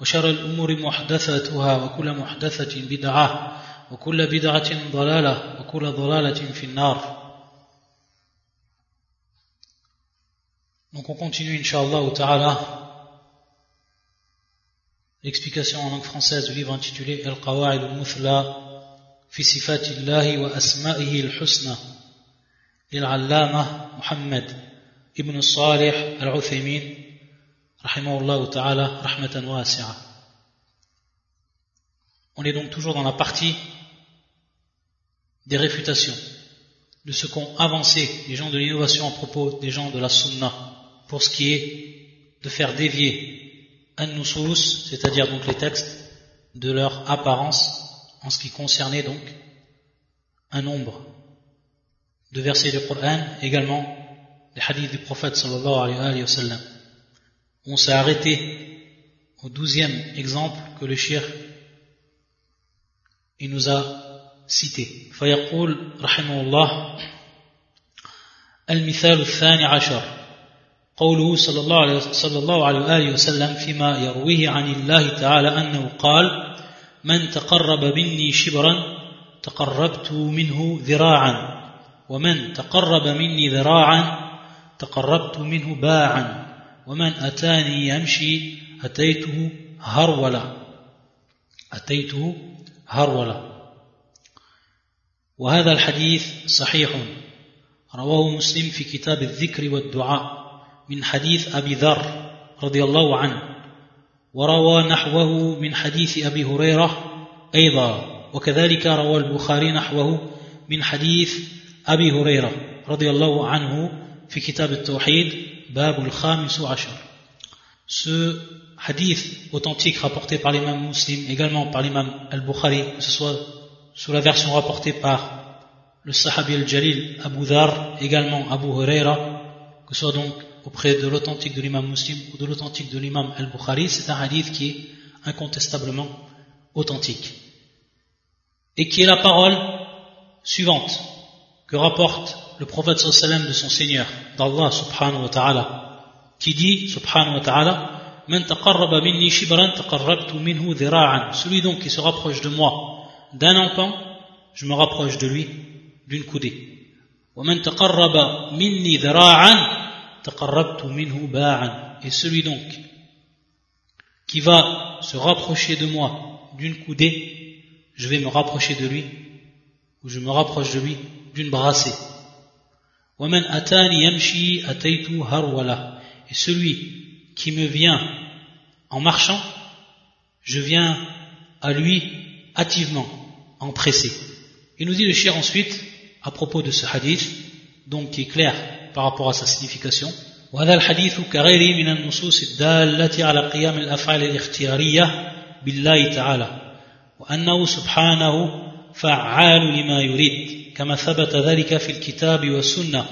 وشر الأمور محدثاتها وكل محدثة بدعة وكل بدعة ضلالة وكل ضلالة في النار Donc on continue, Inch'Allah ta'ala, l'explication en langue française du livre intitulé Al-Qawa'id al-Muthla fi sifatillahi wa asma'ihi al-husna للعلامة محمد ابن الصالح العثيمين On est donc toujours dans la partie des réfutations, de ce qu'ont avancé les gens de l'innovation à propos des gens de la sunna, pour ce qui est de faire dévier an-nusus, c'est-à-dire donc les textes, de leur apparence en ce qui concernait donc un nombre de versets du Coran, également les hadiths du prophète sallallahu alayhi wa sallam On s'est arrêté au douzième exemple que le shir il nous a cité. فيقول رحمه الله المثال الثاني عشر قوله صلى الله عليه صلى الله عليه وآله وسلم فيما يرويه عن الله تعالى أنه قال من تقرب مني شبرا تقربت منه ذراعا ومن تقرب مني ذراعا تقربت منه باعا ومن أتاني يمشي أتيته هرولا أتيته هرولا وهذا الحديث صحيح. رواه مسلم في كتاب الذكر والدعاء من حديث أبي ذر رضي الله عنه وروى نحوه من حديث أبي هريرة أيضا وكذلك روى البخاري نحوه من حديث أبي هريرة رضي الله عنه في كتاب التوحيد Babul Khamisu Ashar. Ce hadith authentique rapporté par l'imam muslim, également par l'imam al-Bukhari, que ce soit sous la version rapportée par le sahabi al-Jalil, Abu Dhar, également Abu Huraira, que ce soit donc auprès de l'authentique de l'imam muslim ou de l'authentique de l'imam al-Bukhari, c'est un hadith qui est incontestablement authentique. Et qui est la parole suivante que rapporte le prophète sallam de son Seigneur, d'Allah subhanahu wa ta'ala, qui dit, subhanahu wa ta'ala. Celui donc qui se rapproche de moi d'un enfant, je me rapproche de lui d'une coudée. Et celui donc qui va se rapprocher de moi d'une coudée, je vais me rapprocher de lui, ou je me rapproche de lui d'une brassée. وَمَنْ أَتَانِ يَمْشِي أَتَيْتُ هَرْوَلَهُ Et celui qui me vient en marchant, je viens à lui hâtivement, empressé. Il nous dit le shir ensuite, à propos de ce hadith, donc qui est clair par rapport à sa signification, وهذا الحديث كغيره من النصوص الدالة على قيام الأفعال الاختيارية بالله تعالى وأنه سبحانه فعال لما يريد كما ثبت ذلك في الكتاب والسنة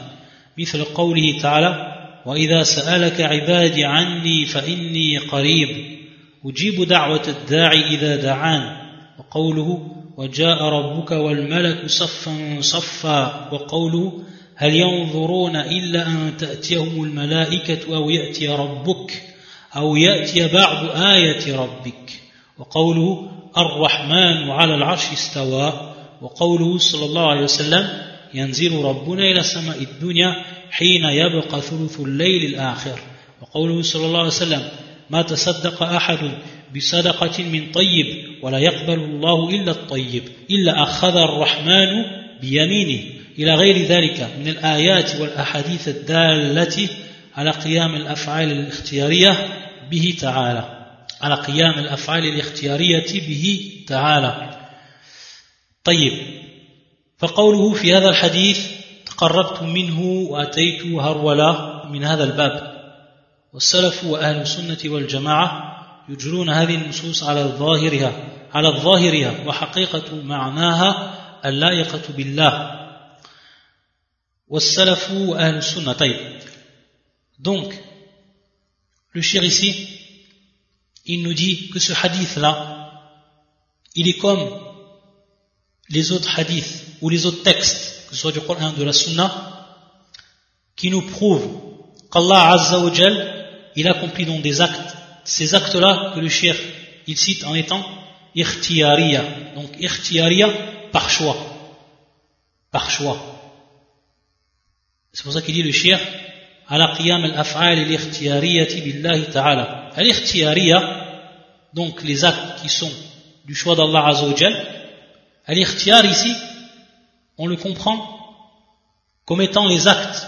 مثل قوله تعالى وإذا سألك عبادي عني فإني قريب أجيب دعوة الداعي إذا دعان وقوله وجاء ربك والملك صفا صفا وقوله هل ينظرون إلا أن تأتيهم الملائكة أو يأتي ربك أو يأتي بعض آية ربك وقوله الرحمن على العرش استوى وقوله صلى الله عليه وسلم ينزل ربنا إلى سماء الدنيا حين يبقى ثلث الليل الآخر. وقوله صلى الله عليه وسلم ما تصدق أحد بصدقة من طيب ولا يقبل الله إلا الطيب إلا أخذ الرحمن بيمينه. إلى غير ذلك من الآيات والأحاديث الدالة على قيام الأفعال الاختيارية به تعالى. على قيام الأفعال الاختيارية به تعالى. طيب فقوله في هذا الحديث تقربت منه وأتيت هرولا من هذا الباب. والسلف وأهل السنة والجماعة يجرون هذه النصوص على ظاهرها على ظاهرها وحقيقة معناها اللائقة بالله. والسلف وأهل السنة طيب. Donc le shir ici il nous dit que ce hadith là il est comme les autres hadiths ou les autres textes que ce soit du Coran ou de la Sunna qui nous prouvent qu'Allah Azza wa il accomplit donc des actes ces actes là que le shir il cite en étant ikhtiyariya. Donc ikhtiyariya par choix. Par choix. C'est pour ça qu'il dit le shir ala qiyam al-af'al al-ikhtiyariyati billahi ta'ala. Al-ikhtiyariya, donc les actes qui sont du choix d'Allah Azzawajal, al-ikhtiyar ici, on le comprend comme étant les actes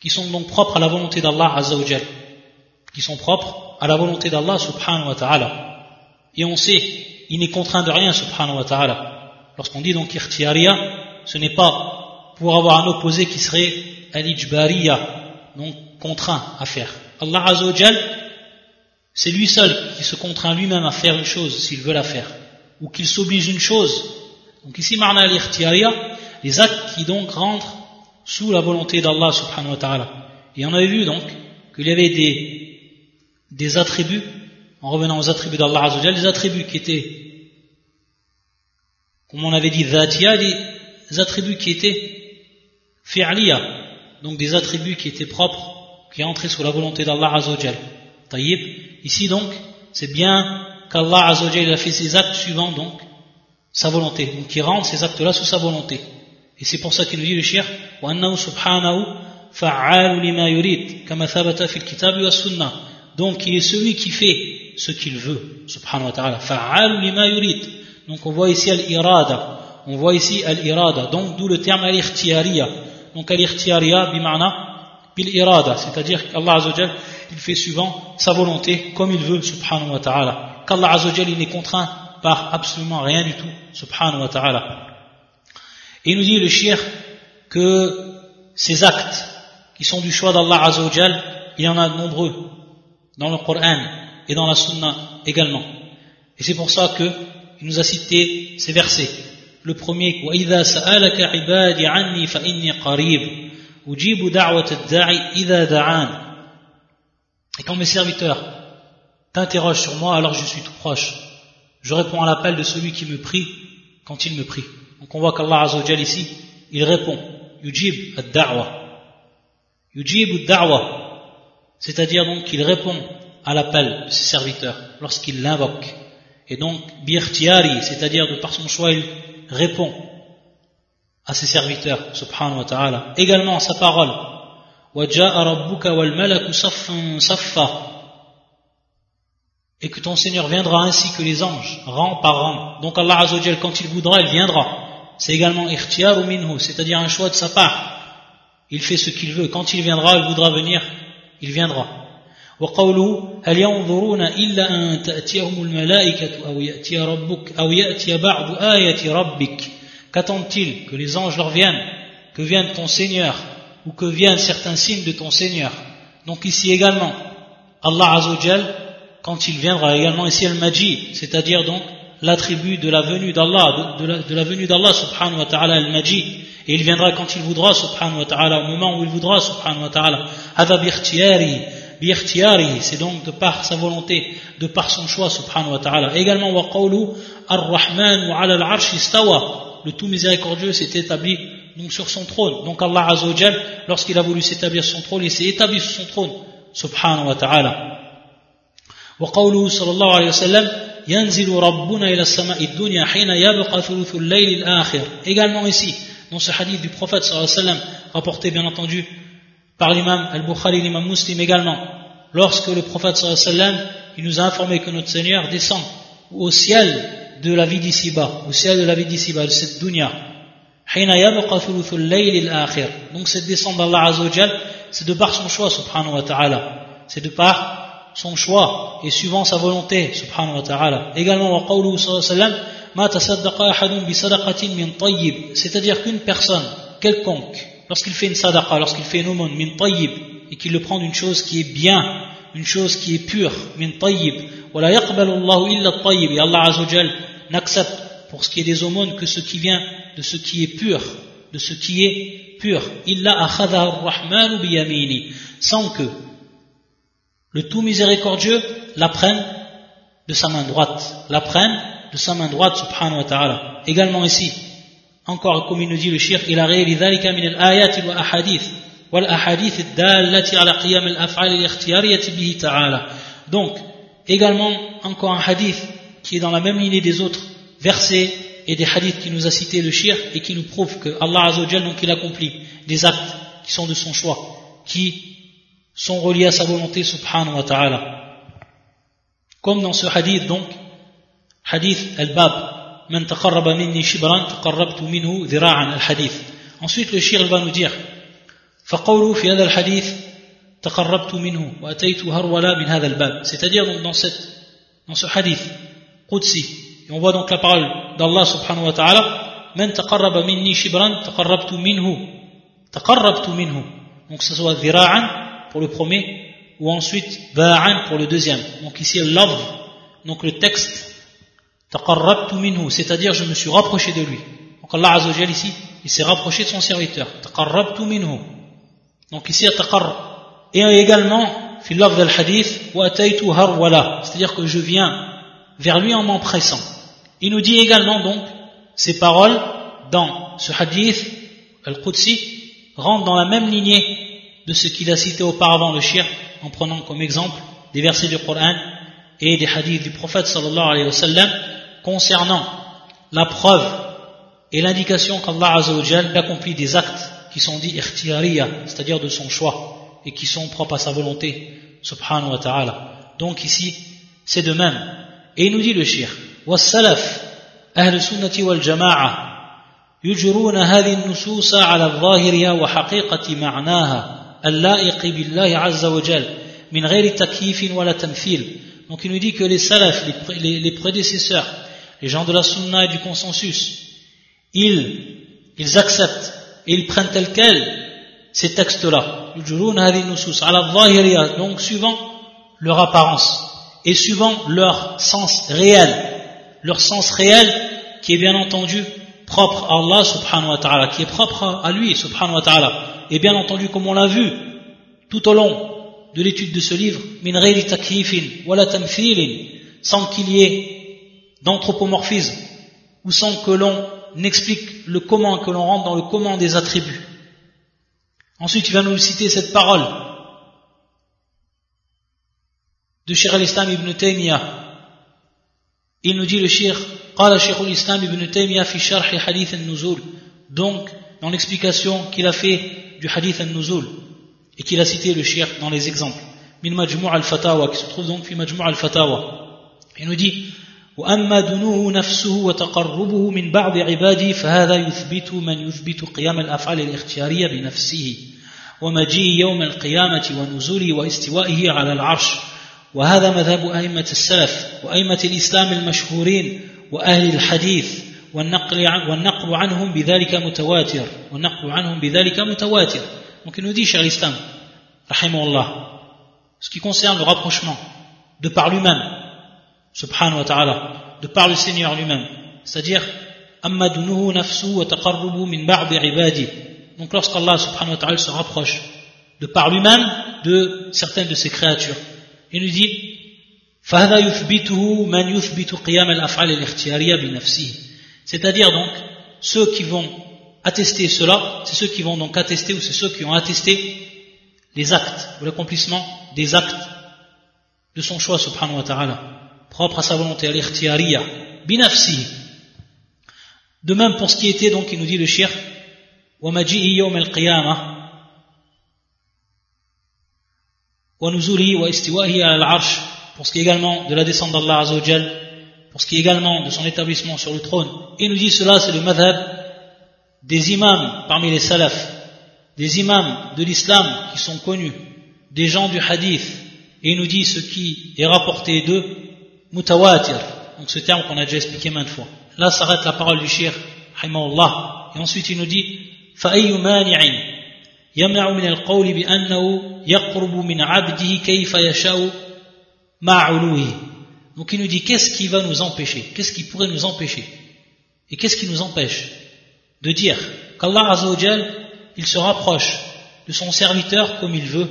qui sont donc propres à la volonté d'Allah Azzawajal, qui sont propres à la volonté d'Allah subhanahu wa ta'ala. Et on sait, il n'est contraint de rien, subhanahu wa ta'ala. Lorsqu'on dit donc irtiaria, ce n'est pas pour avoir un opposé qui serait al-ijbariya, donc contraint à faire. Allah Azzawajal, c'est lui seul qui se contraint lui-même à faire une chose s'il veut la faire, ou qu'il s'oblige une chose. Donc ici, marna al les actes qui donc rentrent sous la volonté d'Allah subhanahu wa ta'ala. Et on avait vu donc qu'il y avait des, des attributs en revenant aux attributs d'Allah Azzawajal, les attributs qui étaient, comme on avait dit, dhatia, des attributs qui étaient fi'aliya, donc des attributs qui étaient propres, qui entraient sous la volonté d'Allah Azzawajal. Taïb, ici donc, c'est bien qu'Allah Azzawajal a fait ses actes suivant donc sa volonté, donc qui rend ces actes-là sous sa volonté. Et c'est pour ça qu'il nous dit le shir, وَأَنَّهُ سُبْحَانَهُ فَعَّالُ لِمَا يُرِيدُ كَمَا ثَبَتَ فِي الْكِتَابِ وَالسُّنَّةِ Donc il est celui qui fait ce qu'il veut, subhanahu wa ta'ala. Fa'al lima yurid. Donc on voit ici al-irada. On voit ici al-irada. Donc d'où le terme al-ikhtiyariya. Donc al-ikhtiyariya bima'na bil irada. C'est-à-dire qu'Allah Azzawajal, il fait suivant sa volonté comme il veut, subhanahu wa ta'ala. Qu'Allah Azzawajal, il n'est contraint par absolument rien du tout, subhanahu wa ta'ala. Et il nous dit le shir que ces actes qui sont du choix d'Allah Azzawajal, il y en a de nombreux dans le Coran et dans la sunna également. Et c'est pour ça que il nous a cité ces versets. Le premier, وَإِذَا سَأَلَكَ عِبَادِ عَنِّي فَإِنِّي قَرِيبٌ أُجِيبُ دَعْوَةَ الدَّاعِ إِذَا دَعَانِ Et quand mes serviteurs t'interrogent sur moi, alors je suis tout proche. Je réponds à l'appel de celui qui me prie quand il me prie. Donc on voit qu'Allah Azzawajal ici, il répond. Yujib ad-da'wa. Yujib ad-da'wa. C'est-à-dire donc qu'il répond à l'appel de ses serviteurs lorsqu'il l'invoque. Et donc, birtiari, c'est-à-dire de par son choix, il répond à ses serviteurs, subhanahu wa ta'ala. Également, sa parole, et que ton Seigneur viendra ainsi que les anges, rang par rang. Donc Allah Azzawajal, quand il voudra, il viendra. C'est également ou minhu, c'est-à-dire un choix de sa part. Il fait ce qu'il veut. Quand il viendra, il voudra venir, il viendra. وقوله هل ينظرون إلا أن تأتيهم الملائكة أو يأتي ربك أو يأتي بعض آية ربك Qu'attendent-ils Que les anges leur viennent Que vienne ton Seigneur Ou que viennent certains signes de ton Seigneur Donc ici également, Allah Azzawajal, quand il viendra également ici Al-Majid, c'est-à-dire donc l'attribut de la venue d'Allah, de, la, venue d'Allah subhanahu wa ta'ala Al-Majid, et il viendra quand il voudra subhanahu wa ta'ala, au moment où il voudra subhanahu wa ta'ala, Hada c'est donc de par sa volonté, de par son choix, subhanahu wa ta'ala. Également, wa qawlu ar-Rahman wa ala al-arsh istawa. Le tout miséricordieux s'est établi donc sur son trône. Donc Allah Azzawajal, lorsqu'il a voulu s'établir sur son trône, il s'est établi sur son trône, subhanahu wa ta'ala. Wa qawlu sallallahu alayhi wa sallam, ينزل ربنا إلى السماء الدنيا حين يبقى ثلث الليل الآخر. Également ici, dans ce hadith du prophète sallallahu alayhi wa sallam, rapporté bien entendu par l'imam Al-Bukhari, l'imam Muslim également, lorsque le prophète sallam, il nous a informé que notre Seigneur descend au ciel de la vie d'ici-bas, au ciel de la vie d'ici-bas, de cette dunya. Donc cette descente d'Allah Azzawajal, c'est de par son choix, subhanahu wa ta'ala. C'est de par son choix et suivant sa volonté, subhanahu wa ta'ala. Également, wa qawluhu sallallahu ma ahadun bi min. C'est-à-dire qu'une personne, quelconque, lorsqu'il fait une sadaqa, lorsqu'il fait une aumône, min tayyib, et qu'il le prend d'une chose qui est bien, une chose qui est pure, min tayyib, wa la yaqbalu Allahu illa tayyib, et Allah azawajal n'accepte pour ce qui est des aumônes que ce qui vient de ce qui est pur, de ce qui est pur, illa akhadha ar-rahmanu bi sans que le tout miséricordieux la prenne de sa main droite la prenne de sa main droite subhanahu wa ta'ala également ici encore comme il nous dit le shirk il a réalisé ذلك من الآيات والأحاديث والأحاديث الدالة على قيام الأفعال الاختيارية به تعالى donc également encore un hadith qui est dans la même lignée des autres versets et des hadiths qui nous a cité le shirk et qui nous prouve que Allah Azzawajal donc il accomplit des actes qui sont de son choix qui sont reliés à sa volonté subhanahu wa ta'ala comme dans ce hadith donc hadith al-bab man taqarraba minni shibran taqarrabtu minhu dhira'an al-hadith ensuite le shirk va nous dire فقوله في هذا الحديث تقربت منه وأتيت هرولا من هذا الباب c'est-à-dire donc dans cette dans ce hadith Qudsi et on voit donc la parole d'Allah subhanahu wa ta'ala من تقرب مني شبرا تقربت منه تقربت منه donc ce soit ذراعا pour le premier ou ensuite ba'an pour le deuxième. Donc ici love donc le texte taqarrabtu minhu c'est-à-dire je me suis rapproché de lui. Donc Allah Azza wa ici il s'est rapproché de son serviteur. Taqarrabtu minhu. Donc ici taqarrab et également fil love del hadith wa ataytu harwala. C'est-à-dire que je viens vers lui en m'empressant. Il nous dit également donc ces paroles dans ce hadith al-Qudsi rentrent dans la même lignée de ce qu'il a cité auparavant le shirk en prenant comme exemple des versets du Coran et des hadiths du prophète sallallahu alayhi wa sallam concernant la preuve et l'indication qu'Allah Azzawajal accomplit des actes qui sont dits ikhtiyariya, c'est-à-dire de son choix et qui sont propres à sa volonté subhanahu wa ta'ala. Donc ici, c'est de même. Et il nous dit le shir, والسلف أهل السنة والجماعة يجرون هذه النصوص على الظاهرها وحقيقة معناها اللائق بالله عز وجل من غير تكييف ولا تمثيل donc il nous dit que les salafs, les, les, prédécesseurs, les gens de la sunna et du consensus, ils, ils acceptent et ils prennent tel quel ces textes-là. Donc suivant leur apparence et suivant leur sens réel, leur sens réel qui est bien entendu propre à Allah subhanahu wa ta'ala, qui est propre à lui subhanahu wa ta'ala. Et bien entendu, comme on l'a vu tout au long de l'étude de ce livre, min sans qu'il y ait d'anthropomorphisme ou sans que l'on n'explique le comment, que l'on rentre dans le comment des attributs. Ensuite, il va nous citer cette parole de Cheikh al-Islam ibn Taymiyyah. Il nous dit le Cheikh, قال شيخ الإسلام ابن تيمية في شرح حديث النزول. Donc dans l'explication qu'il a fait du hadith al-nuzul et qu'il a cité le Cheikh dans les exemples. min majmu' al-fatawa qui se trouve donc fi majmu' al-fatawa il nous dit وأما دنوه نفسه وتقربه من بعض عباده فهذا يثبت من يثبت قيام الأفعال الاختيارية بنفسه ومجيء يوم القيامة ونزوله واستوائه على العرش. وهذا مذهب أئمة السلف وأئمة الإسلام المشهورين. وأهل الحديث والنقل, والنقل عنهم بذلك متواتر والنقل عنهم بذلك متواتر Donc il nous dit, cher l'islam, rahimahullah, ce qui concerne le rapprochement de par lui-même, subhanahu wa ta'ala, de par le Seigneur lui-même, c'est-à-dire, ammadunuhu nafsu wa taqarrubu min ba'di ibadi. Donc lorsqu'Allah subhanahu wa ta'ala se rapproche de par lui-même de certaines de ses créatures, il nous dit, فهذا يثبته من يثبت قيام الأفعال الاختيارية بنفسه c'est-à-dire donc ceux qui vont attester cela c'est ceux qui vont donc attester ou c'est ceux qui ont attesté les actes ou l'accomplissement des actes de son choix subhanahu wa ta'ala propre à sa volonté al-ikhtiyariya binafsi de même pour ce qui était donc il nous dit le shir wa maji'i yawm al-qiyamah wa nuzulihi wa istiwahi al-arsh pour ce qui est également de la descente d'Allah Azzawajal, pour ce qui est également de son établissement sur le trône. Il nous dit cela, c'est le madhab des imams parmi les salafs, des imams de l'islam qui sont connus, des gens du hadith, et il nous dit ce qui est rapporté d'eux, mutawatir, donc ce terme qu'on a déjà expliqué maintes fois. Là s'arrête la parole du shir, Allah, et ensuite il nous dit, فأي مانع يمنع من القول بأنه يقرب من عبده كيف يشاء ma'ulouhi. Donc il nous dit qu'est-ce qui va nous empêcher? Qu'est-ce qui pourrait nous empêcher? Et qu'est-ce qui nous empêche De dire qu'Allah Azzawajal, il se rapproche de son serviteur comme il veut,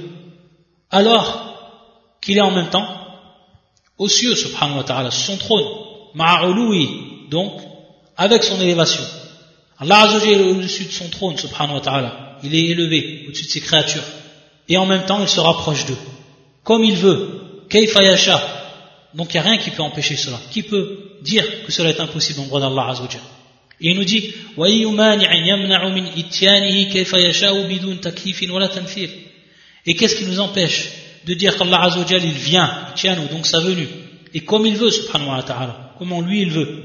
alors qu'il est en même temps aux cieux, subhanahu wa ta'ala, son trône, ma'ulouhi, donc avec son élévation. Allah Azzawajal est au-dessus de son trône, subhanahu wa ta'ala. Il est élevé au-dessus de ses créatures. Et en même temps, il se rapproche d'eux, comme il veut, donc il n'y a rien qui peut empêcher cela. Qui peut dire que cela est impossible en droit d'Allah Azzawajal Et il nous dit Et qu'est-ce qui nous empêche de dire qu'Allah Azzawajal il vient, donc sa venue, et comme il veut, subhanahu wa ta'ala, comment lui il veut,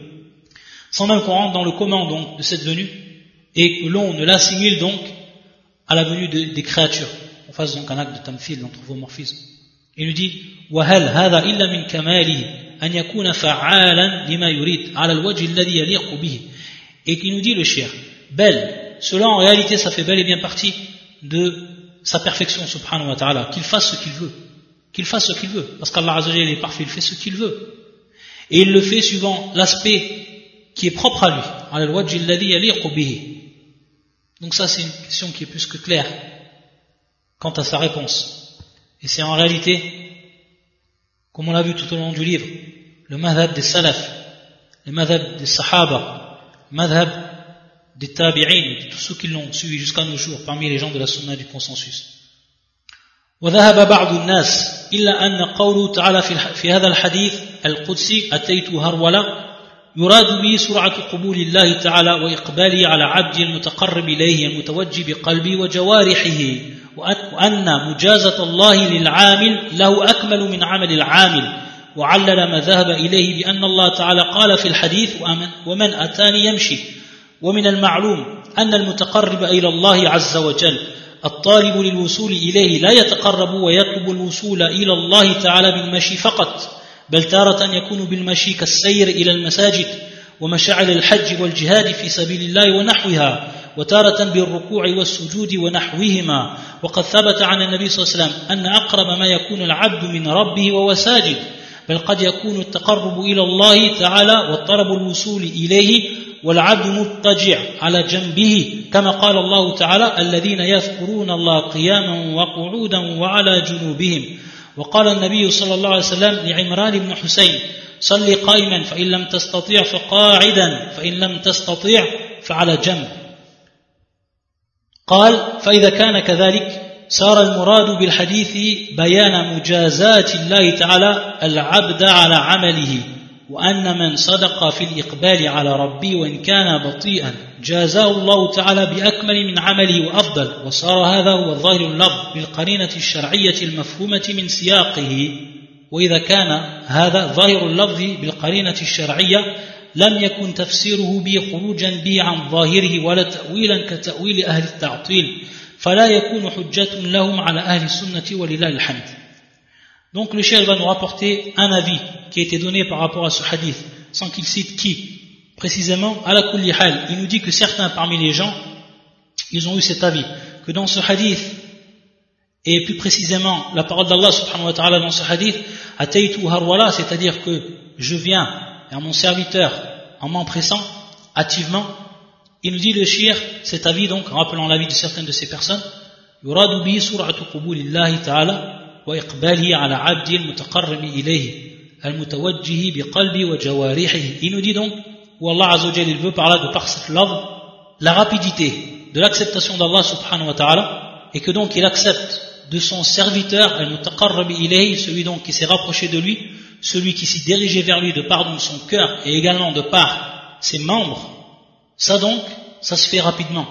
sans même qu'on rentre dans le comment donc de cette venue, et que l'on ne l'assimile donc à la venue des créatures. On fasse donc un acte de tamfil, d'anthropomorphisme. Il nous dit وهل هذا إلا من كماله أن يكون فعالا لما يريد على الوجه الذي يليق به et qui nous dit le shir bel cela en réalité ça fait bel et bien partie de sa perfection subhanahu wa ta'ala qu'il fasse ce qu'il veut qu'il fasse ce qu'il veut parce qu'Allah Azzawajal est parfait il fait ce qu'il veut et il le fait suivant l'aspect qui est propre à lui على الوجه الذي يليق به donc ça c'est une question qui est plus que claire quant à sa réponse et c'est en réalité, comme on l'a vu tout au long du livre, le madhab des salaf, le madhab des sahaba, le madhab des tabi'in, tous ceux qui l'ont suivi jusqu'à nos jours parmi les gens de la sunna du consensus. وذهب بعض الناس إلا أن قوله تعالى في هذا الحديث القدسي أتيت هرولا يراد به سرعة قبول الله تعالى وإقباله على عبد المتقرب إليه المتوجه بقلبه وجوارحه وأن مجازة الله للعامل له أكمل من عمل العامل. وعلل ما ذهب إليه بأن الله تعالى قال في الحديث ومن أتاني يمشي. ومن المعلوم أن المتقرب إلى الله عز وجل الطالب للوصول إليه لا يتقرب ويطلب الوصول إلى الله تعالى بالمشي فقط بل تارة يكون بالمشي كالسير إلى المساجد ومشاعر الحج والجهاد في سبيل الله ونحوها. وتارة بالركوع والسجود ونحوهما. وقد ثبت عن النبي صلى الله عليه وسلم أن أقرب ما يكون العبد من ربه وهو ساجد بل قد يكون التقرب إلى الله تعالى والطلب الوصول إليه والعبد مضطجع على جنبه كما قال الله تعالى الذين يذكرون الله قياما وقعودا وعلى جنوبهم. وقال النبي صلى الله عليه وسلم لعمران بن حسين صل قائما فإن لم تستطيع فقاعدا فإن لم تستطيع فعلى جنب. قال فإذا كان كذلك صار المراد بالحديث بيان مجازات الله تعالى العبد على عمله وأن من صدق في الإقبال على ربي وإن كان بطيئا جازاه الله تعالى بأكمل من عمله وأفضل وصار هذا هو ظاهر اللفظ بالقرينة الشرعية المفهومة من سياقه وإذا كان هذا ظاهر اللفظ بالقرينة الشرعية لم يكن تفسيره به خروجا به عن ظاهره ولا تأويلا كتأويل أهل التعطيل فلا يكون حجة لهم على أهل السنة ولله الحمد Donc le cheikh va nous rapporter un avis qui a été donné par rapport à ce hadith, sans qu'il cite qui. Précisément, à la kulli hal, il nous dit que certains parmi les gens, ils ont eu cet avis, que dans ce hadith, et plus précisément la parole d'Allah subhanahu wa ta'ala dans ce hadith, ataytu harwala, c'est-à-dire que je viens à mon serviteur en m'empressant activement, il nous dit le shir, cet avis donc, en rappelant l'avis de certaines de ces personnes, يراد به سرعة قبول الله تعالى وإقباله على عبد المتقرب إليه المتوجه بقلبه وجوارحه il nous dit donc où Allah Azzawajal il veut par là de par cette love la rapidité de l'acceptation d'Allah subhanahu wa ta'ala et que donc il accepte de son serviteur al-mutaqarrab ilayhi celui donc qui s'est rapproché de lui celui qui s'est dirigé vers lui de par son cœur et également de par ses membres, ça donc, ça se fait rapidement.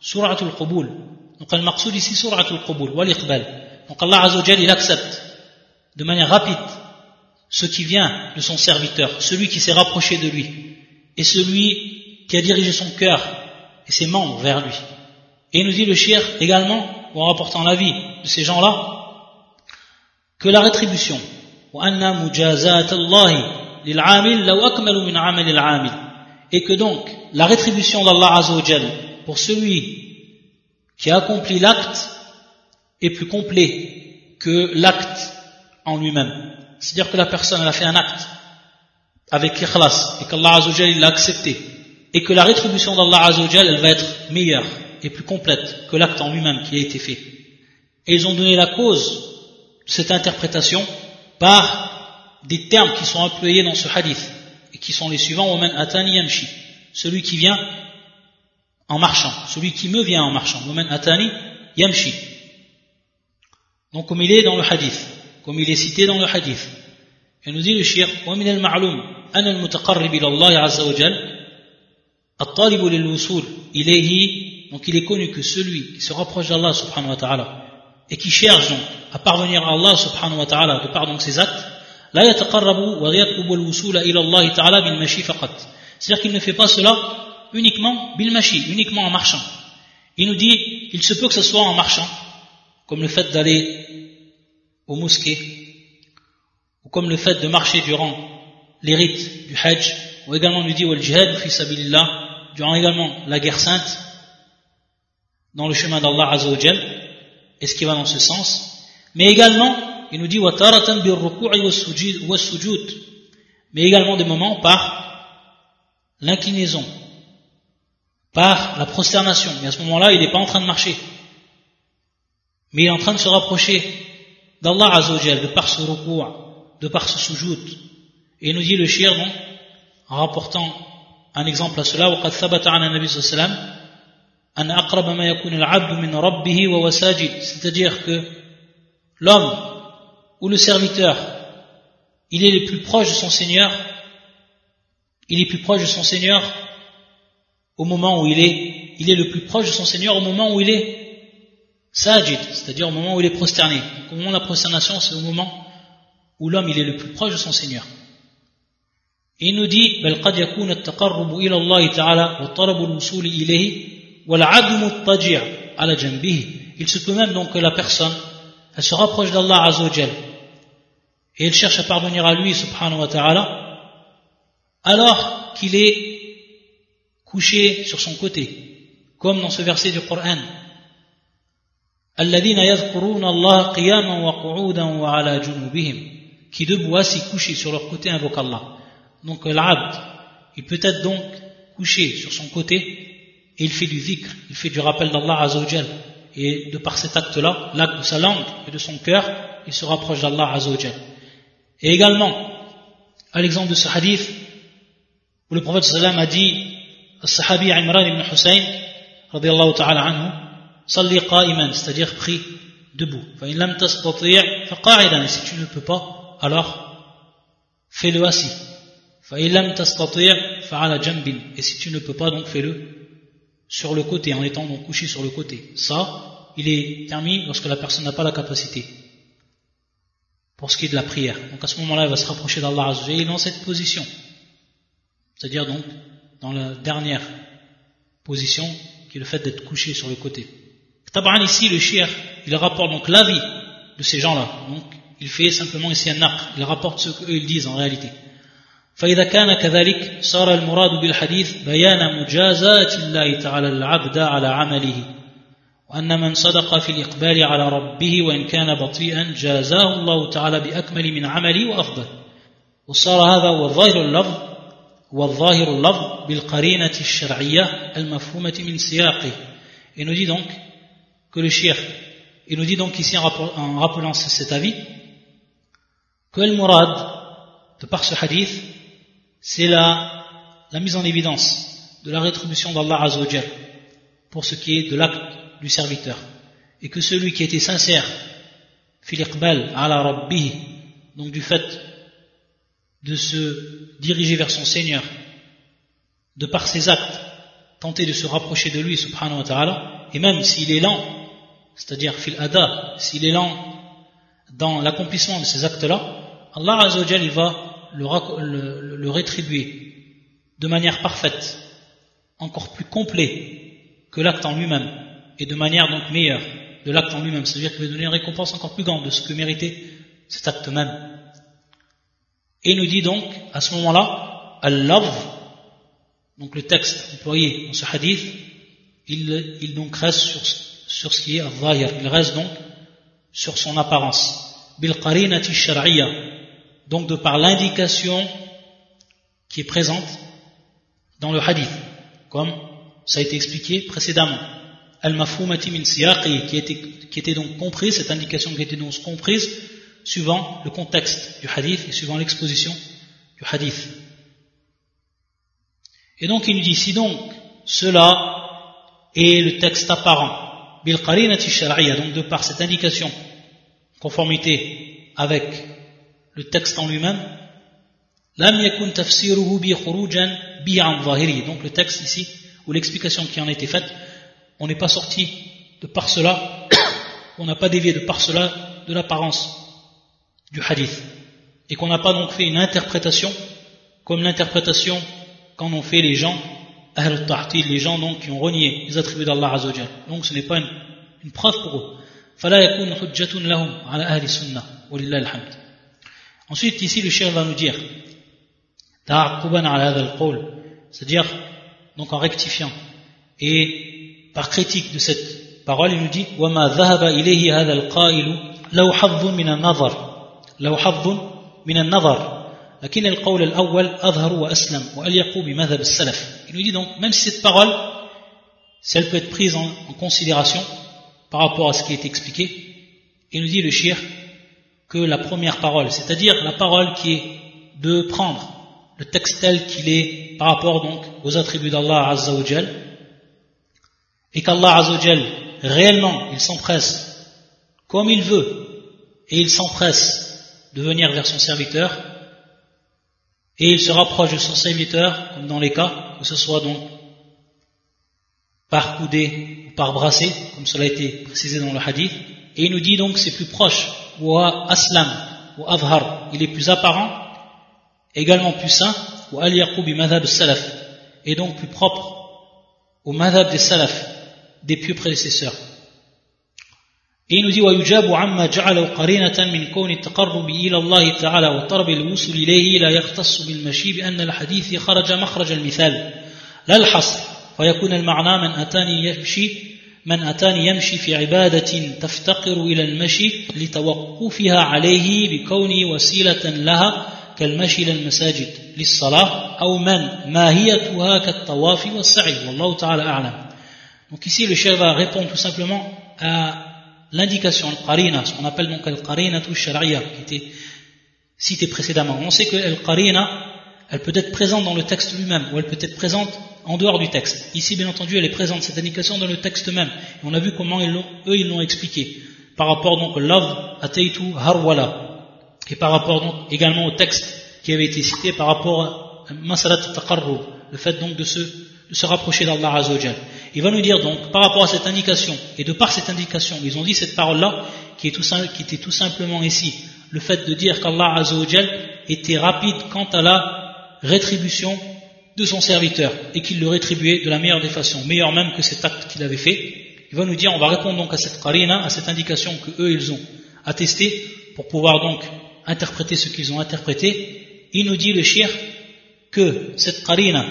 Suratul Qubul. Donc al maqsoud ici, Suratul Qubul, wal iqbal. Donc Allah Azzawajal, il accepte de manière rapide ce qui vient de son serviteur, celui qui s'est rapproché de lui, et celui qui a dirigé son cœur et ses membres vers lui. Et il nous dit le shir également, en rapportant l'avis de ces gens-là, que la rétribution, et que donc la rétribution d'Allah Azzawajal pour celui qui a accompli l'acte est plus complet que l'acte en lui-même. C'est-à-dire que la personne a fait un acte avec ikhlas et qu'Allah Azzawajal l'a accepté et que la rétribution d'Allah Azzawajal elle va être meilleure et plus complète que l'acte en lui-même qui a été fait. Et ils ont donné la cause de cette interprétation par des termes qui sont employés dans ce hadith et qui sont les suivants Oman Atani Yamshi, celui qui vient en marchant, celui qui me vient en marchant, Oman Atani Yamshi. Donc comme il est dans le hadith, comme il est cité dans le hadith. Et nous dit le shir, ومن المعلوم أن المتقرب إلى الله عز وجل الطالب للوصول إليه donc il est connu que celui qui se rapproche d'Allah subhanahu wa ta'ala et qui cherchent donc à parvenir à Allah subhanahu wa ta'ala de par donc ses actes, c'est-à-dire qu'il ne fait pas cela uniquement bilmashi, uniquement en marchant. Il nous dit, il se peut que ce soit en marchant, comme le fait d'aller au mosquée, ou comme le fait de marcher durant les rites du Hajj, ou également nous dit au jihad fi sabilillah, durant également la guerre sainte, dans le chemin d'Allah Azzawajal, et ce qui va dans ce sens. Mais également, il nous dit mais également des moments par l'inclinaison, par la prosternation. Mais à ce moment-là, il n'est pas en train de marcher. Mais il est en train de se rapprocher d'Allah Azzawajal, de par ce ruku', de par ce sujud. Et il nous dit le shir, en rapportant un exemple à cela, وقد ثبت عن النبي صلى الله عليه وسلم c'est-à-dire que l'homme ou le serviteur il est le plus proche de son Seigneur il est plus proche de son Seigneur au moment où il est il est le plus proche de son Seigneur au moment où il est sajid c'est-à-dire au moment où il est prosterné. Donc, au moment de la prosternation c'est au moment où l'homme il est le plus proche de son Seigneur. Et il nous dit il se peut même donc que la personne, elle se rapproche d'Allah Azzawajal et elle cherche à parvenir à lui, subhanahu wa ta'ala, alors qu'il est couché sur son côté, comme dans ce verset du Coran. qui debout assis couché sur leur côté invoque Allah. Donc l'abd il peut être donc couché sur son côté et il fait du dhikr, il fait du rappel d'Allah Azzawajal. Et de par cet acte-là, l'acte de sa langue et de son cœur, il se rapproche d'Allah Azzawajal. Et également, à l'exemple de ce hadith, où le prophète sallam a dit, Al-Sahabi Imran ibn Hussein, radiallahu ta'ala anhu, salli qa'iman, c'est-à-dire prie debout. Et si tu ne peux pas, alors fais-le assis. Et si tu ne peux pas, donc fais-le sur le côté, en étant donc couché sur le côté. Ça, il est permis lorsque la personne n'a pas la capacité. Pour ce qui est de la prière. Donc à ce moment-là, elle va se rapprocher d'Allah Azzawajal dans cette position. C'est-à-dire donc dans la dernière position, qui est le fait d'être couché sur le côté. Tabaran ici, le shir, il rapporte donc l'avis de ces gens-là. Donc il fait simplement ici un naq. Il rapporte ce qu'eux ils disent en réalité. فإذا كان كذلك صار المراد بالحديث بيان مجازات الله تعالى العبد على عمله وأن من صدق في الإقبال على ربه وإن كان بطيئا جازاه الله تعالى بأكمل من عمله وأفضل. وصار هذا هو ظاهر اللفظ والظاهر اللفظ بالقرينة الشرعية المفهومة من سياقه. Et nous dit donc que le shir, il nous dit donc ici en rappelant cet avis, que le murad, de par ce hadith, c'est la, la mise en évidence de la rétribution d'Allah Azzawajal pour ce qui est de l'acte du serviteur. Et que celui qui était sincère, fil ala rabbi, donc du fait de se diriger vers son Seigneur, de par ses actes, tenter de se rapprocher de lui, subhanahu wa ta'ala, et même s'il est lent, c'est-à-dire fil ada, s'il est lent dans l'accomplissement de ces actes-là, Allah Azzawajal, il va le, rétribuer de manière parfaite, encore plus complet que l'acte en lui-même, et de manière donc meilleure de l'acte en lui-même, c'est-à-dire qu'il va donner une récompense encore plus grande de ce que méritait cet acte même. Et il nous dit donc, à ce moment-là, Al-Love, donc le texte employé dans ce hadith, il, donc reste sur, sur ce qui est al il reste donc sur son apparence. Bil donc de par l'indication qui est présente dans le hadith, comme ça a été expliqué précédemment. Al-mafhumati min siyaqi, qui était, donc comprise, cette indication qui était donc comprise, suivant le contexte du hadith et suivant l'exposition du hadith. Et donc il nous dit, si donc cela est le texte apparent, bil donc de par cette indication, conformité avec le texte en lui-même, bi Donc le texte ici, ou l'explication qui en a été faite, on n'est pas sorti de par cela, on n'a pas dévié de par cela de l'apparence du hadith. Et qu'on n'a pas donc fait une interprétation comme l'interprétation qu'en ont fait les gens, les gens donc qui ont renié les attributs d'Allah Azzawajal. Donc ce n'est pas une, une preuve pour eux. Ensuite, ici, le chien va nous dire, c'est-à-dire, donc en rectifiant, et par critique de cette parole, il nous dit, وَمَا ذَهَبَ إِلَيْهِ هَذَا الْقَائِلُ لَوْ حَظٌ مِنَ النَّظَرِ لَوْ حَظٌ مِنَ النَّظَرِ لكن القول الأول أظهر وأسلم وأليق بمذهب السلف Il nous dit donc, même si cette parole, si elle peut être prise en, en considération par rapport à ce qui est expliqué, il nous dit le shir que la première parole, c'est-à-dire la parole qui est de prendre le texte tel qu'il est par rapport donc aux attributs d'Allah Azzawajal, et qu'Allah Azzawajal, réellement, il s'empresse comme il veut, et il s'empresse de venir vers son serviteur, et il se rapproche de son serviteur, comme dans les cas, que ce soit donc par coudée ou par brassée, comme cela a été précisé dans le hadith, et il nous dit donc c'est plus proche, ou aslam, ou avhar, il est plus apparent, également plus sain, ou al bi madhab salaf, et donc plus propre au madhab des salaf, des pieux prédécesseurs. Et il nous dit ويجاب عما جعله قرينة من كون التقرب إلى الله تعالى وطلب الوصول إليه لا يختص بالمشي بأن الحديث خرج مخرج المثال لا الحصر فيكون المعنى من أتاني يمشي من أتاني يمشي في عبادة تفتقر إلى المشي لتوقفها عليه بكونه وسيلة لها كالمشي إلى المساجد للصلاة أو من ماهيتها كالطواف والسعي والله تعالى أعلم Donc ici le chef va répondre tout simplement à l'indication, al-qarina, ce qu'on appelle donc al-qarina tout shari'a, qui était cité précédemment. On sait que al-qarina, elle peut être présente dans le texte lui-même, ou elle peut être présente en dehors du texte. Ici, bien entendu, elle est présente, cette indication dans le texte même. On a vu comment eux, ils l'ont expliqué. Par rapport donc au love, ateitu, harwala. Et par rapport donc également au texte qui avait été cité par rapport à masalat taqarrub, le fait donc de se, de se rapprocher d'Allah Azzawajal. Il va nous dire donc, par rapport à cette indication, et de par cette indication, ils ont dit cette parole-là, qui, qui, était tout simplement ici, le fait de dire qu'Allah Azzawajal était rapide quant à la rétribution de son serviteur, et qu'il le rétribuait de la meilleure des façons, meilleur même que cet acte qu'il avait fait. Il va nous dire, on va répondre donc à cette qarina, à cette indication que eux ils ont attestée, pour pouvoir donc interpréter ce qu'ils ont interprété. Il nous dit le shir que cette qarina.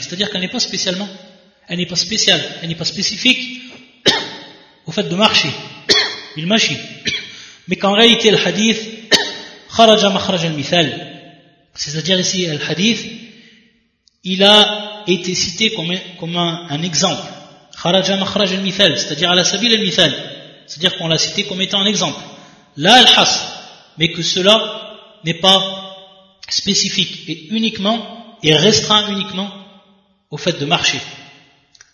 C'est-à-dire qu'elle n'est pas spécialement, elle n'est pas spéciale, elle n'est pas spécifique au fait de marcher, bil mashi. Mais qu'en réalité, le hadith, kharaja makhraj al-mithal. C'est-à-dire ici, le hadith, il a été cité comme, comme un, un exemple. C'est-à-dire à la sabil al-mithal. C'est-à-dire qu'on l'a cité comme étant un exemple. Là, al-has, mais que cela n'est pas spécifique et uniquement et restreint uniquement au fait de marcher.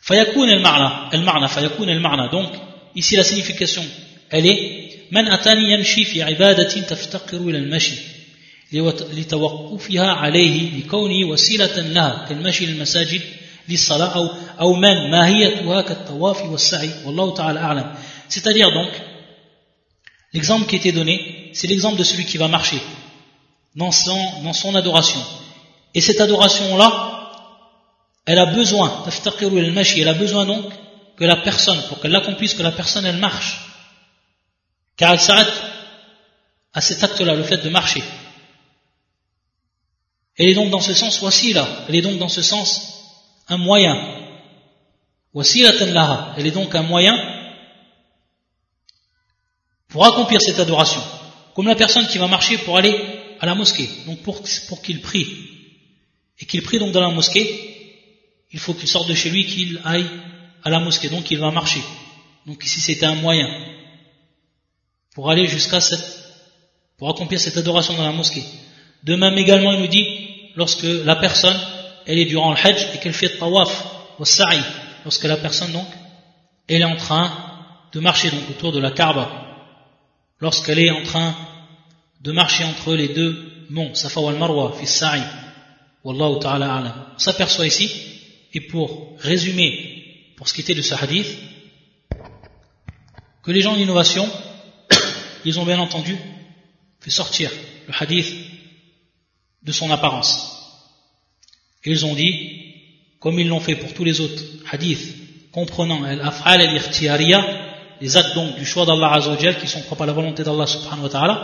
Fayakoun el-ma'na, el-ma'na, fayakoun el-ma'na. Donc, ici la signification, elle est Man atani yamshi fi ibadatin taftaqiru ila al-mashi لتوقفها عليه لكونه وسيلة لها كالمشي للمساجد للصلاة أو أو من ماهيتها كالطواف والسعي والله تعالى أعلم. C'est-à-dire donc, l'exemple qui était donné, c'est l'exemple de celui qui va marcher dans son, dans son adoration. Et cette adoration-là, elle a besoin, elle a besoin donc que la personne, pour qu'elle l'accomplisse, que la personne elle marche. Car elle s'arrête à cet acte-là, le fait de marcher. Elle est donc dans ce sens voici là, elle est donc dans ce sens un moyen. Voici la elle est donc un moyen pour accomplir cette adoration. Comme la personne qui va marcher pour aller à la mosquée, donc pour, pour qu'il prie, et qu'il prie donc dans la mosquée, il faut qu'il sorte de chez lui, qu'il aille à la mosquée, donc il va marcher. Donc ici c'était un moyen pour aller jusqu'à cette, pour accomplir cette adoration dans la mosquée. De même également il nous dit, lorsque la personne, elle est durant le hajj et qu'elle fait tawaf, au sa'i, lorsque la personne donc, elle est en train de marcher donc autour de la Kaaba, lorsqu'elle est en train de marcher entre les deux monts, Safa wal Marwa, fi sa'i, wallahu ta'ala alam. On s'aperçoit ici, et pour résumer, pour ce qui était de ce hadith, que les gens d'innovation, ils ont bien entendu fait sortir le hadith de son apparence. Ils ont dit, comme ils l'ont fait pour tous les autres hadiths comprenant al-af'al al les actes donc du choix d'Allah Azzawajal qui sont propres à la volonté d'Allah subhanahu wa ta'ala,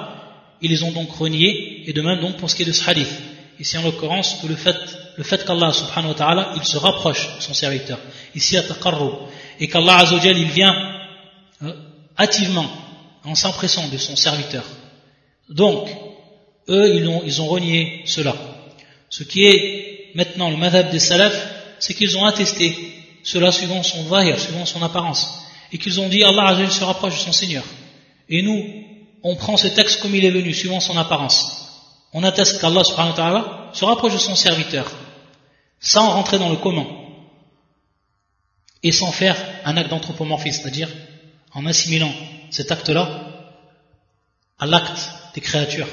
ils les ont donc reniés, et de même donc pour ce qui est de ce hadith. Ici en l'occurrence, le fait, le fait qu'Allah subhanahu wa ta'ala, il se rapproche de son serviteur. Ici à taqarrub. Et qu'Allah Azzawajal, il vient euh, hâtivement, en s'impressant de son serviteur. Donc, eux, ils ont, ils ont renié cela. Ce qui est maintenant le madhab des salafs, c'est qu'ils ont attesté cela suivant son zahir, suivant son apparence, et qu'ils ont dit Allah Azzawajal se rapproche de son Seigneur. Et nous, on prend ce texte comme il est venu, suivant son apparence. On atteste qu'Allah subhanahu wa ta'ala se rapproche de son serviteur, sans rentrer dans le commun, et sans faire un acte d'anthropomorphisme, c'est-à-dire en assimilant cet acte-là à l'acte des créatures.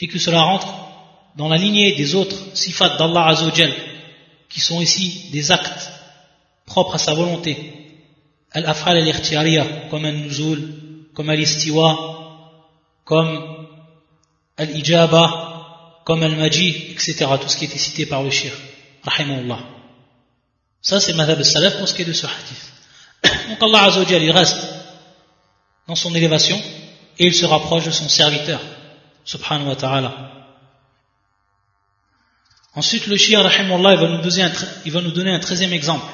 Et que cela rentre dans la lignée des autres sifat d'Allah Azzawajal, qui sont ici des actes propres à sa volonté, al-af'al al comme al-nuzul, comme al-istiwa, comme al-ijaba, comme al-maji, etc. Tout ce qui était cité par le shir, rahimahullah. Ça, c'est madhab salaf pour ce qui est de ce hadith. Donc Allah Azzawajal, il reste dans son élévation et il se rapproche de son serviteur, subhanahu wa ta'ala. Ensuite, le shir, rahimahullah, il va nous donner un, il va nous donner un treizième exemple.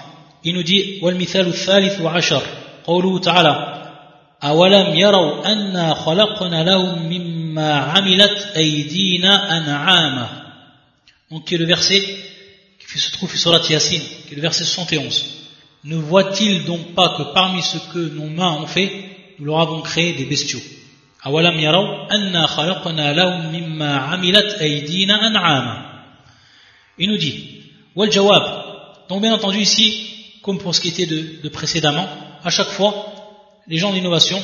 Il nous dit والمثال الثالث عشر قوله تعالى أولم يروا أنا خلقنا لهم مما عملت أيدينا أنعاما donc qui est le verset qui se trouve sur la Yassine qui est le verset 71 ne voit-il donc pas que parmi ce que nos mains ont fait nous leur avons créé des bestiaux أولم يروا أنا خلقنا لهم مما عملت أيدينا أنعاما il nous dit والجواب donc bien entendu ici comme pour ce qui était de, précédemment, à chaque fois, les gens d'innovation,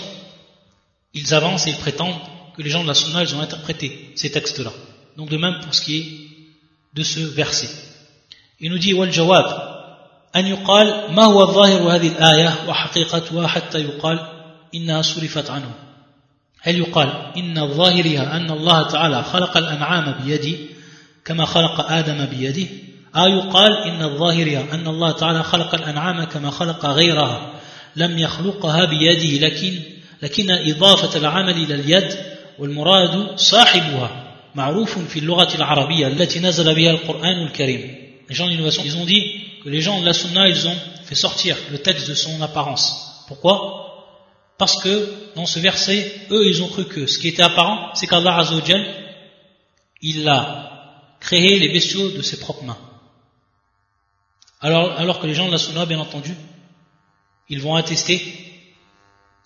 ils avancent et ils prétendent que les gens de la Sunna, ils ont interprété ces textes-là. Donc de même pour ce qui est de ce verset. Il nous dit, والجواب أن يقال ما هو الظاهر هذه الآية وحقيقتها حتى يقال إنها صرفت عنه هل يقال إن الظاهرها أن الله تعالى خلق الأنعام بيده كما خلق آدم بيده. أو يقال إن الظاهر أن الله تعالى خلق الأنعام كما خلق غيرها لم يخلقها بيده لكن لكن إضافة العمل إلى اليد والمراد صاحبها معروف في اللغة العربية التي نزل بها القرآن الكريم. Les gens d'innovation, ils ont dit que les gens de la sunna, ils ont fait sortir le texte de son apparence. Pourquoi? Parce que dans ce verset, eux, ils ont cru que ce qui était apparent, c'est qu'Allah Azzawajal, il a créé les bestiaux de ses propres mains. Alors, alors que les gens de la Sunna, bien entendu, ils vont attester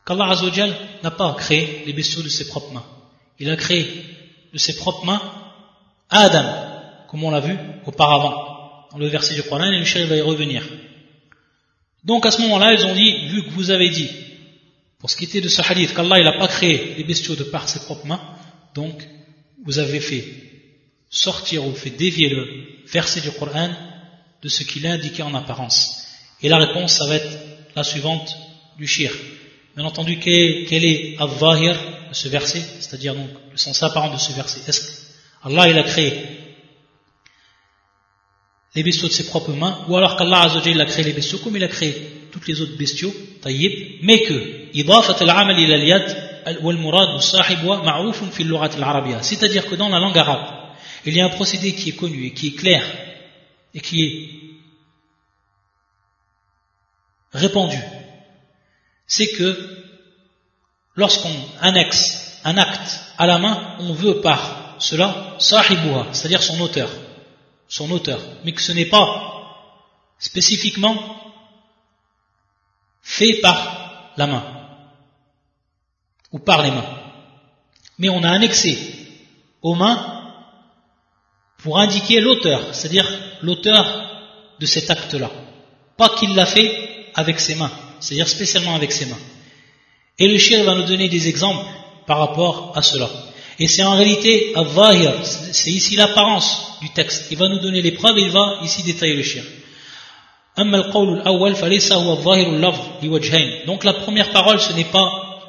qu'Allah Azzawajal n'a pas créé les bestiaux de ses propres mains. Il a créé de ses propres mains Adam, comme on l'a vu auparavant dans le verset du Coran, et le va y revenir. Donc à ce moment-là, ils ont dit, vu que vous avez dit, pour ce qui était de ce hadith, qu'Allah n'a pas créé les bestiaux de par ses propres mains, donc vous avez fait sortir ou fait dévier le verset du Coran de ce qu'il a indiqué en apparence. Et la réponse, ça va être la suivante du shir. Bien entendu, quel est al-zahir de ce verset, c'est-à-dire donc le sens apparent de ce verset? Est-ce qu'Allah il a créé les bestiaux de ses propres mains, ou alors qu'Allah a créé les bestiaux comme il a créé toutes les autres bestiaux, taïb, mais que c'est-à-dire que dans la langue arabe, il y a un procédé qui est connu et qui est clair et qui est répandu, c'est que lorsqu'on annexe un acte à la main, on veut par cela sahibuha, c'est-à-dire son auteur, son auteur, mais que ce n'est pas spécifiquement fait par la main ou par les mains. Mais on a annexé aux mains pour indiquer l'auteur, c'est-à-dire l'auteur de cet acte-là. Pas qu'il l'a fait avec ses mains, c'est-à-dire spécialement avec ses mains. Et le shir va nous donner des exemples par rapport à cela. Et c'est en réalité c'est ici l'apparence du texte. Il va nous donner les preuves et il va ici détailler le shir. Donc la première parole, ce n'est pas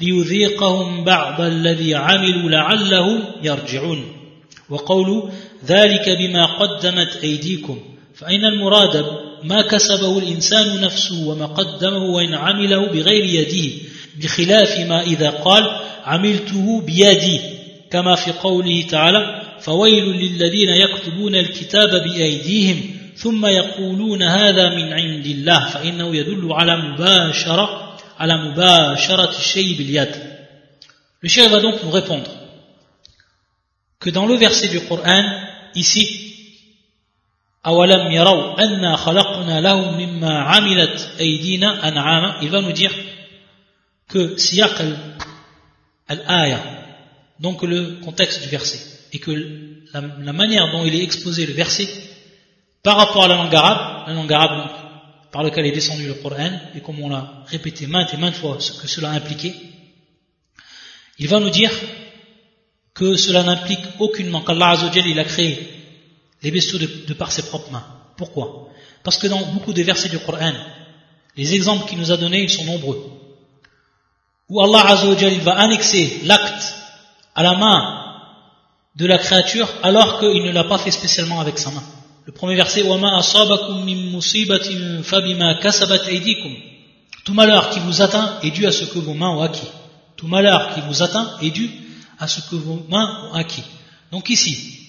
ليذيقهم بعض الذي عملوا لعلهم يرجعون. وقوله ذلك بما قدمت أيديكم. فإن المراد ما كسبه الإنسان نفسه وما قدمه وإن عمله بغير يده بخلاف ما إذا قال عملته بيدي. كما في قوله تعالى فويل للذين يكتبون الكتاب بأيديهم ثم يقولون هذا من عند الله. فإنه يدل على مباشرة على مباشرة الشيء باليد Le chef va donc nous répondre que dans le verset du Coran, ici, أولم يروا أنا خلقنا لهم مما عملت أيدينا أنعاما il va nous dire que siyaq al-aya donc le contexte du verset et que la, la, manière dont il est exposé le verset par rapport à la langue arabe la langue arabe donc, par laquelle est descendu le Coran et comme on l'a répété maintes et maintes fois ce que cela impliquait il va nous dire que cela n'implique aucunement qu'Allah Azzawajal il a créé les bestiaux de, par ses propres mains. Pourquoi? Parce que dans beaucoup de versets du Coran, les exemples qu'il nous a donnés, ils sont nombreux. Où Allah Azzawajal, il va annexer l'acte à la main de la créature alors qu'il ne l'a pas fait spécialement avec sa main. Le premier verset, Tout malheur qui vous atteint est dû à ce que vos mains ont acquis. Tout malheur qui vous atteint est dû à ce que vos mains ont acquis. Donc ici,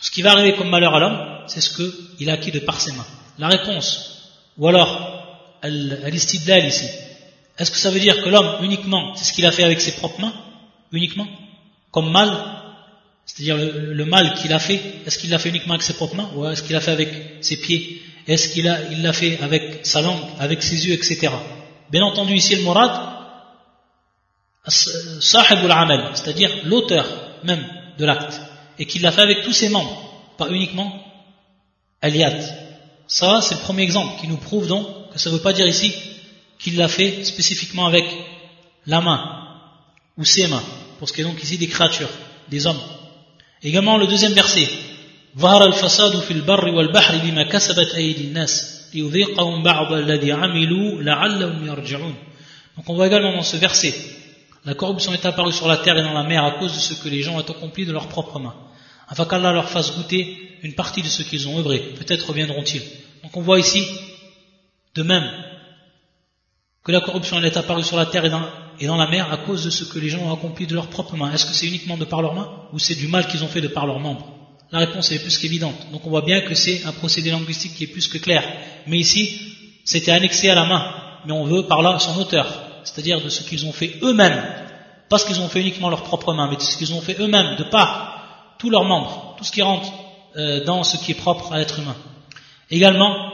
ce qui va arriver comme malheur à l'homme, c'est ce qu'il a acquis de par ses mains. La réponse, ou alors, l'istidlal ici, est-ce que ça veut dire que l'homme uniquement, c'est ce qu'il a fait avec ses propres mains, uniquement, comme mal, c'est-à-dire le, mal qu'il a fait, est-ce qu'il l'a fait uniquement avec ses propres mains, ou est-ce qu'il l'a fait avec ses pieds, est-ce qu'il l'a fait avec sa langue, avec ses yeux, etc. Bien entendu, ici le murad, sahib al c'est-à-dire l'auteur même de l'acte et qu'il l'a fait avec tous ses membres, pas uniquement Aliat. Ça, c'est le premier exemple qui nous prouve donc que ça ne veut pas dire ici qu'il l'a fait spécifiquement avec la main ou ses mains, pour ce qui est donc ici des créatures, des hommes. Également le deuxième verset. Donc on voit également dans ce verset la corruption est apparue sur la terre et dans la mer à cause de ce que les gens ont accompli de leurs propres mains. Afin qu'Allah leur fasse goûter une partie de ce qu'ils ont œuvré. Peut-être reviendront-ils. Donc on voit ici, de même, que la corruption est apparue sur la terre et dans, la mer à cause de ce que les gens ont accompli de leurs propres mains. Est-ce que c'est uniquement de par leurs mains ou c'est du mal qu'ils ont fait de par leurs membres La réponse est plus qu'évidente. Donc on voit bien que c'est un procédé linguistique qui est plus que clair. Mais ici, c'était annexé à la main. Mais on veut par là son auteur c'est-à-dire de ce qu'ils ont fait eux-mêmes, pas ce qu'ils ont fait uniquement leurs propres mains, mais de ce qu'ils ont fait eux-mêmes, de par tous leurs membres, tout ce qui rentre euh, dans ce qui est propre à l'être humain. Également,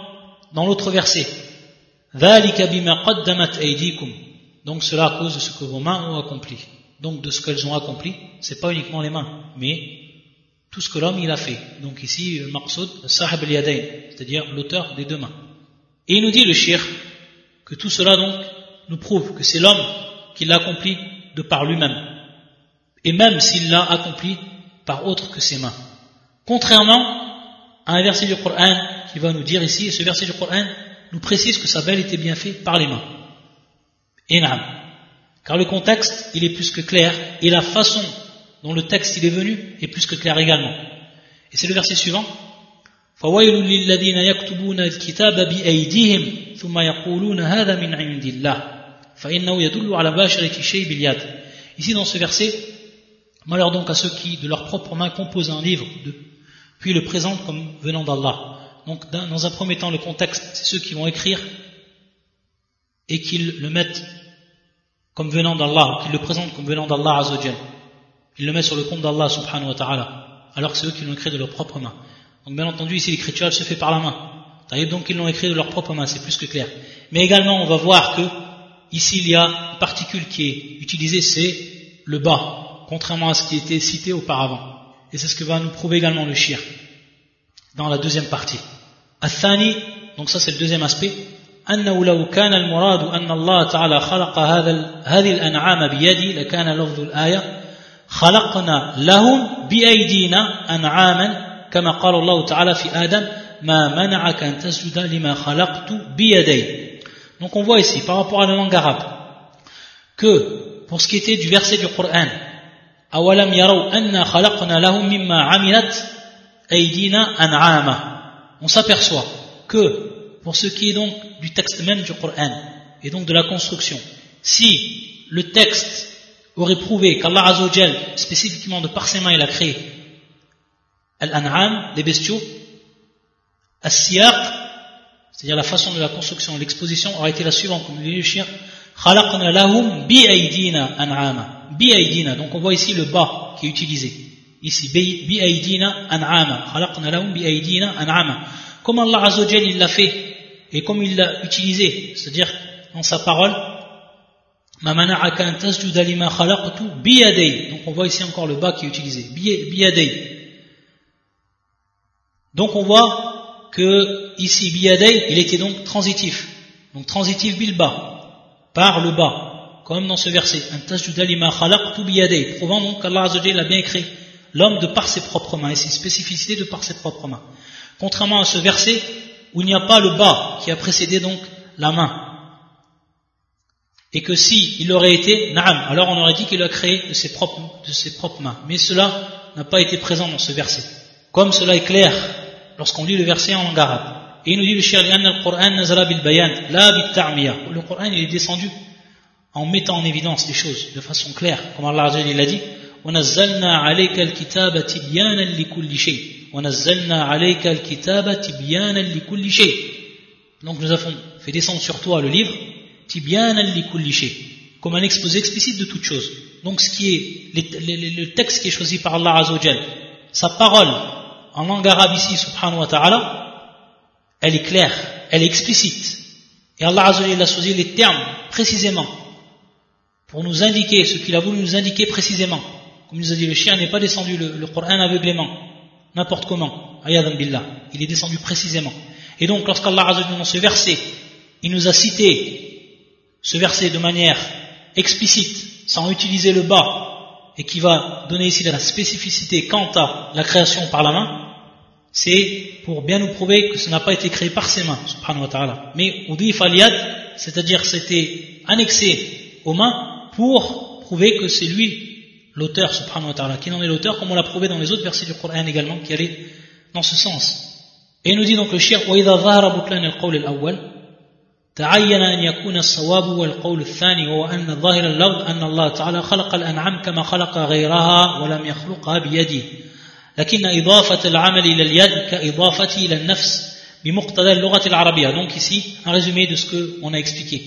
dans l'autre verset, donc cela à cause de ce que vos mains ont accompli. Donc de ce qu'elles ont accompli, c'est pas uniquement les mains, mais tout ce que l'homme il a fait. Donc ici, maqsoud, sahib al c'est-à-dire l'auteur des deux mains. Et il nous dit le shir que tout cela donc nous prouve que c'est l'homme qui l'a accompli de par lui-même, et même s'il l'a accompli par autre que ses mains. Contrairement à un verset du Coran qui va nous dire ici, et ce verset du Coran nous précise que sa belle était bien fait par les mains. Car le contexte, il est plus que clair, et la façon dont le texte il est venu est plus que clair également. Et c'est le verset suivant. Ici dans ce verset, malheur donc à ceux qui de leur propre main composent un livre, puis le présentent comme venant d'Allah. Donc dans un premier temps le contexte, c'est ceux qui vont écrire et qu'ils le mettent comme venant d'Allah, qu'ils le présentent comme venant d'Allah Azzawajal. Ils le mettent sur le compte d'Allah subhanahu wa ta'ala, alors que c'est eux qui l'ont écrit de leurs propres mains. Donc bien entendu, ici l'écriture elle se fait par la main. Donc ils l'ont écrit de leurs propres mains, c'est plus que clair. Mais également, on va voir que ici il y a une particule qui est utilisée, c'est le bas, contrairement à ce qui était cité auparavant. Et c'est ce que va nous prouver également le shir dans la deuxième partie. Athani, donc ça c'est le deuxième aspect. أنه لو كان المراد أن الله تعالى خلق هذا هذه الأنعام بيدي لكان لفظ الآية خلقنا لهم بأيدينا أنعاما كما قال الله تعالى في آدم ما منعك أن تسجد لما خلقت بيدي. Donc on voit ici, par rapport à la langue arabe, que pour ce qui était du verset du Coran, أولم يروا أنا خلقنا لهم مما عملت أيدينا أنعاما On s'aperçoit que pour ce qui est donc du texte même du Coran et donc de la construction, si le texte aurait prouvé qu'Allah Azzawajal, spécifiquement de par ses mains, il a créé Al-An'am, des bestiaux, As-Siyaq, c'est-à-dire la façon de la construction, l'exposition aurait été la suivante, comme dit le shir, Khalaqna lahum bi aydina an'ama. Bi donc on voit ici le bas qui est utilisé. Ici, bi aydina an'ama. Khalaqna lahum bi. Comme Allah Azzawajal il l'a fait, et comme il l'a utilisé, c'est-à-dire dans sa parole, donc on voit ici encore le bas qui est utilisé. Donc on voit que ici biyadei, il était donc transitif. Donc transitif bilba, par le bas, comme dans ce verset. Prouvant donc qu'Allah a bien écrit l'homme de par ses propres mains, et ses spécificités de par ses propres mains. Contrairement à ce verset où il n'y a pas le bas qui a précédé donc la main et que si il aurait été na'am, alors on aurait dit qu'il a créé de ses propres, mains. Mais cela n'a pas été présent dans ce verset. Comme cela est clair lorsqu'on lit le verset en langue arabe. Et il nous dit le shir le Coran la est descendu en mettant en évidence les choses de façon claire, comme Allah il a dit. ونزلنا عليك الكتاب تبيانا لكل شيء ونزلنا عليك الكتاب تبيانا لكل شيء donc nous avons fait descendre sur toi le livre comme un exposé explicite de toute chose. Donc ce qui est le, texte qui est choisi par Allah Azzawajal, sa parole en langue arabe ici, subhanahu wa ta'ala, elle est claire, elle est explicite. Et Allah Azzawajal a choisi les termes précisément pour nous indiquer ce qu'il a voulu nous indiquer précisément. Comme nous a dit le chien n'est pas descendu le, le Coran aveuglément, n'importe comment. billah. Il est descendu précisément. Et donc lorsqu'Allah Azzawajal dans ce verset, il nous a cité ce verset de manière explicite, sans utiliser le bas, et qui va donner ici la spécificité quant à la création par la main, c'est pour bien nous prouver que ce n'a pas été créé par ses mains, subhanahu wa ta'ala. Mais udif al c'est-à-dire c'était annexé aux mains pour prouver que c'est lui l'auteur, subhanahu wa ta'ala, qui en est l'auteur, comme on l'a prouvé dans les autres versets du Coran également, qui allaient dans ce sens. Et il nous dit donc le shir, تعين أن يكون الصواب والقول الثاني هو أن ظاهر اللفظ أن الله تعالى خلق الأنعام كما خلق غيرها ولم يخلقها بيده لكن إضافة العمل إلى اليد كإضافته إلى النفس بمقتضى اللغة العربية donc ici un résumé de ce qu'on a expliqué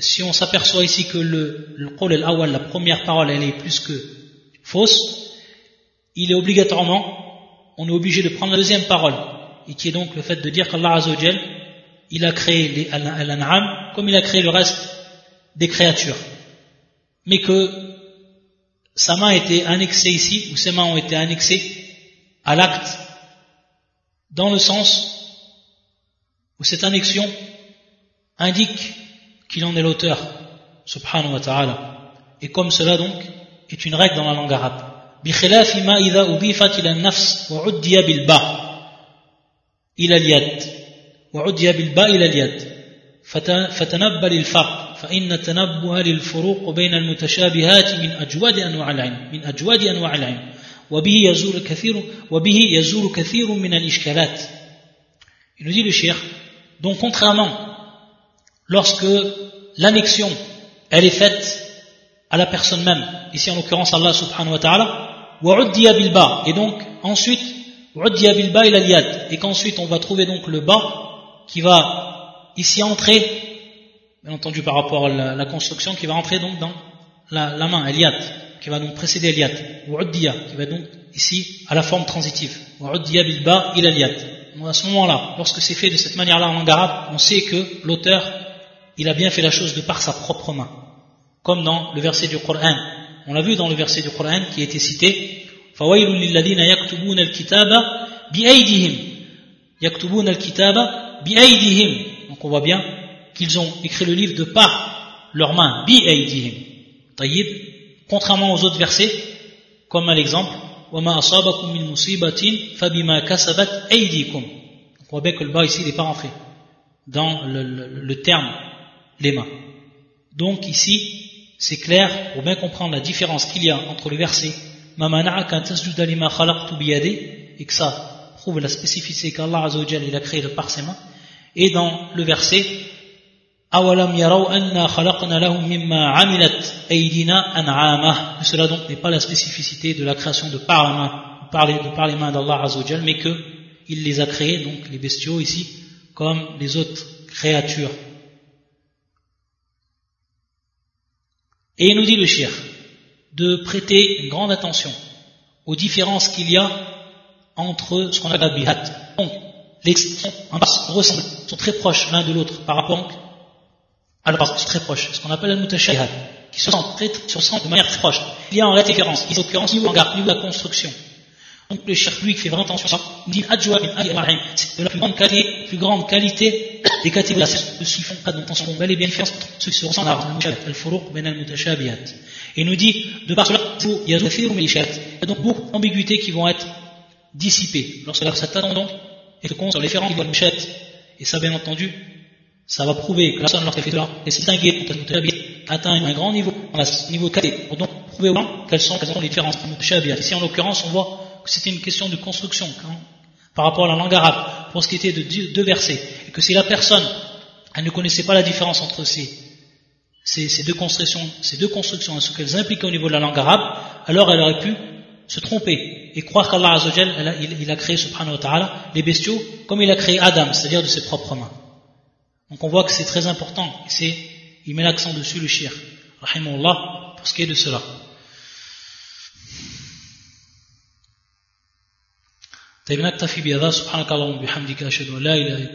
si on s'aperçoit ici que le, le qawl al-awwal la première parole elle est plus que fausse il est obligatoirement on est obligé de prendre la deuxième parole et qui est donc le fait de dire qu'Allah Azza wa il a créé l'an'am comme il a créé le reste des créatures. Mais que sa main a été annexée ici, ou ses mains ont été annexées à l'acte, dans le sens où cette annexion indique qu'il en est l'auteur, subhanahu wa ta'ala. Et comme cela donc est une règle dans la langue arabe. وعدي بالباء إلى اليد. فتنبل الفرق. فإن التنبه للفروق بين المتشابهات من أجود أنواع العلم. من أجود أنواع العلم. وبه يزول كثير وبه يزول كثير من الإشكالات. Il nous dit le cheikh, donc contrairement, lorsque l'annexion, elle est faite à la personne même, ici en l'occurrence Allah subhanahu wa ta'ala, وعدي بالباء, et donc ensuite, وعدي بالباء إلى اليد, et qu'ensuite on va trouver donc le bas qui va ici entrer, bien entendu par rapport à la, la construction, qui va entrer donc dans la, la main, Eliat, qui va donc précéder Eliat, ou Uddiya, qui va donc ici à la forme transitive, ou Uddiya bilba il Eliat. Donc à ce moment-là, lorsque c'est fait de cette manière-là en langue arabe, on sait que l'auteur, il a bien fait la chose de par sa propre main. Comme dans le verset du Coran. On l'a vu dans le verset du Coran qui a été cité, فَوَيْلٌ لِلَّذِينَ يَكْتُبُونَ الْكِتَابَ بِأَيْدِهِمْ يَكْتُبُونَ الْكِتَابَ بِأَيْدِهِمْ Donc on voit bien qu'ils ont écrit le livre de par leurs mains, بِأَيْدِهِمْ طيب Contrairement aux autres versets, comme à l'exemple, وَمَا أَصَابَكُم مِّن مُّصِيبَةٍ فَبِمَا كَسَبَتْ أَيْدِيكُم On voit bien que le bas ici n'est pas rentré dans le, le, le terme les mains. Donc ici, c'est clair pour bien comprendre la différence qu'il y a entre le verset et que ça prouve la spécificité qu'Allah Azzawajal il a créé par ses mains et dans le verset cela donc n'est pas la spécificité de la création de par la main par les, de par les mains d'Allah Azzawajal mais que il les a créés donc les bestiaux ici comme les autres créatures. Et il nous dit le shir de prêter une grande attention aux différences qu'il y a entre ce qu'on appelle bihat. Donc, les ressemblent, sont très proches l'un de l'autre par rapport alors, c'est très proche, ce qu'on appelle le mutashabihat, qui se sent, très, se de manière très proche. Il y a en réalité différence, il y a occurrence niveau de niveau de la construction. Donc le cherche lui qui fait vraiment attention à ça, il dit Adjoua bin c'est de la plus grande qualité, plus des catégories de ceux qui font pas d'attention, bel et bien différence entre ceux qui se ressemblent à al-furuq ben. Et nous dit, de par cela, il y a donc beaucoup d'ambiguïtés qui vont être dissipées. Lorsque la Satan donc, et se compte sur les différents vont et ça bien entendu, ça va prouver que la personne, lorsqu'elle fait cela, est distinguée, atteint un grand niveau, un niveau de qualité, pour donc prouver au moins quelles sont, sont les différences. Ici, en l'occurrence, on voit c'était une question de construction par rapport à la langue arabe, pour ce qui était de deux versets, et que si la personne, elle ne connaissait pas la différence entre ces, ces, deux constructions, ces deux constructions et ce qu'elles impliquent au niveau de la langue arabe, alors elle aurait pu se tromper et croire qu'Allah il, il a créé, subhanahu wa les bestiaux comme il a créé Adam, c'est-à-dire de ses propres mains. Donc on voit que c'est très important. C'est, il met l'accent dessus le shir. Rahimahullah, pour ce qui est de cela. طيب نكتفي بهذا سبحانك اللهم وبحمدك أشهد أن لا إله إلا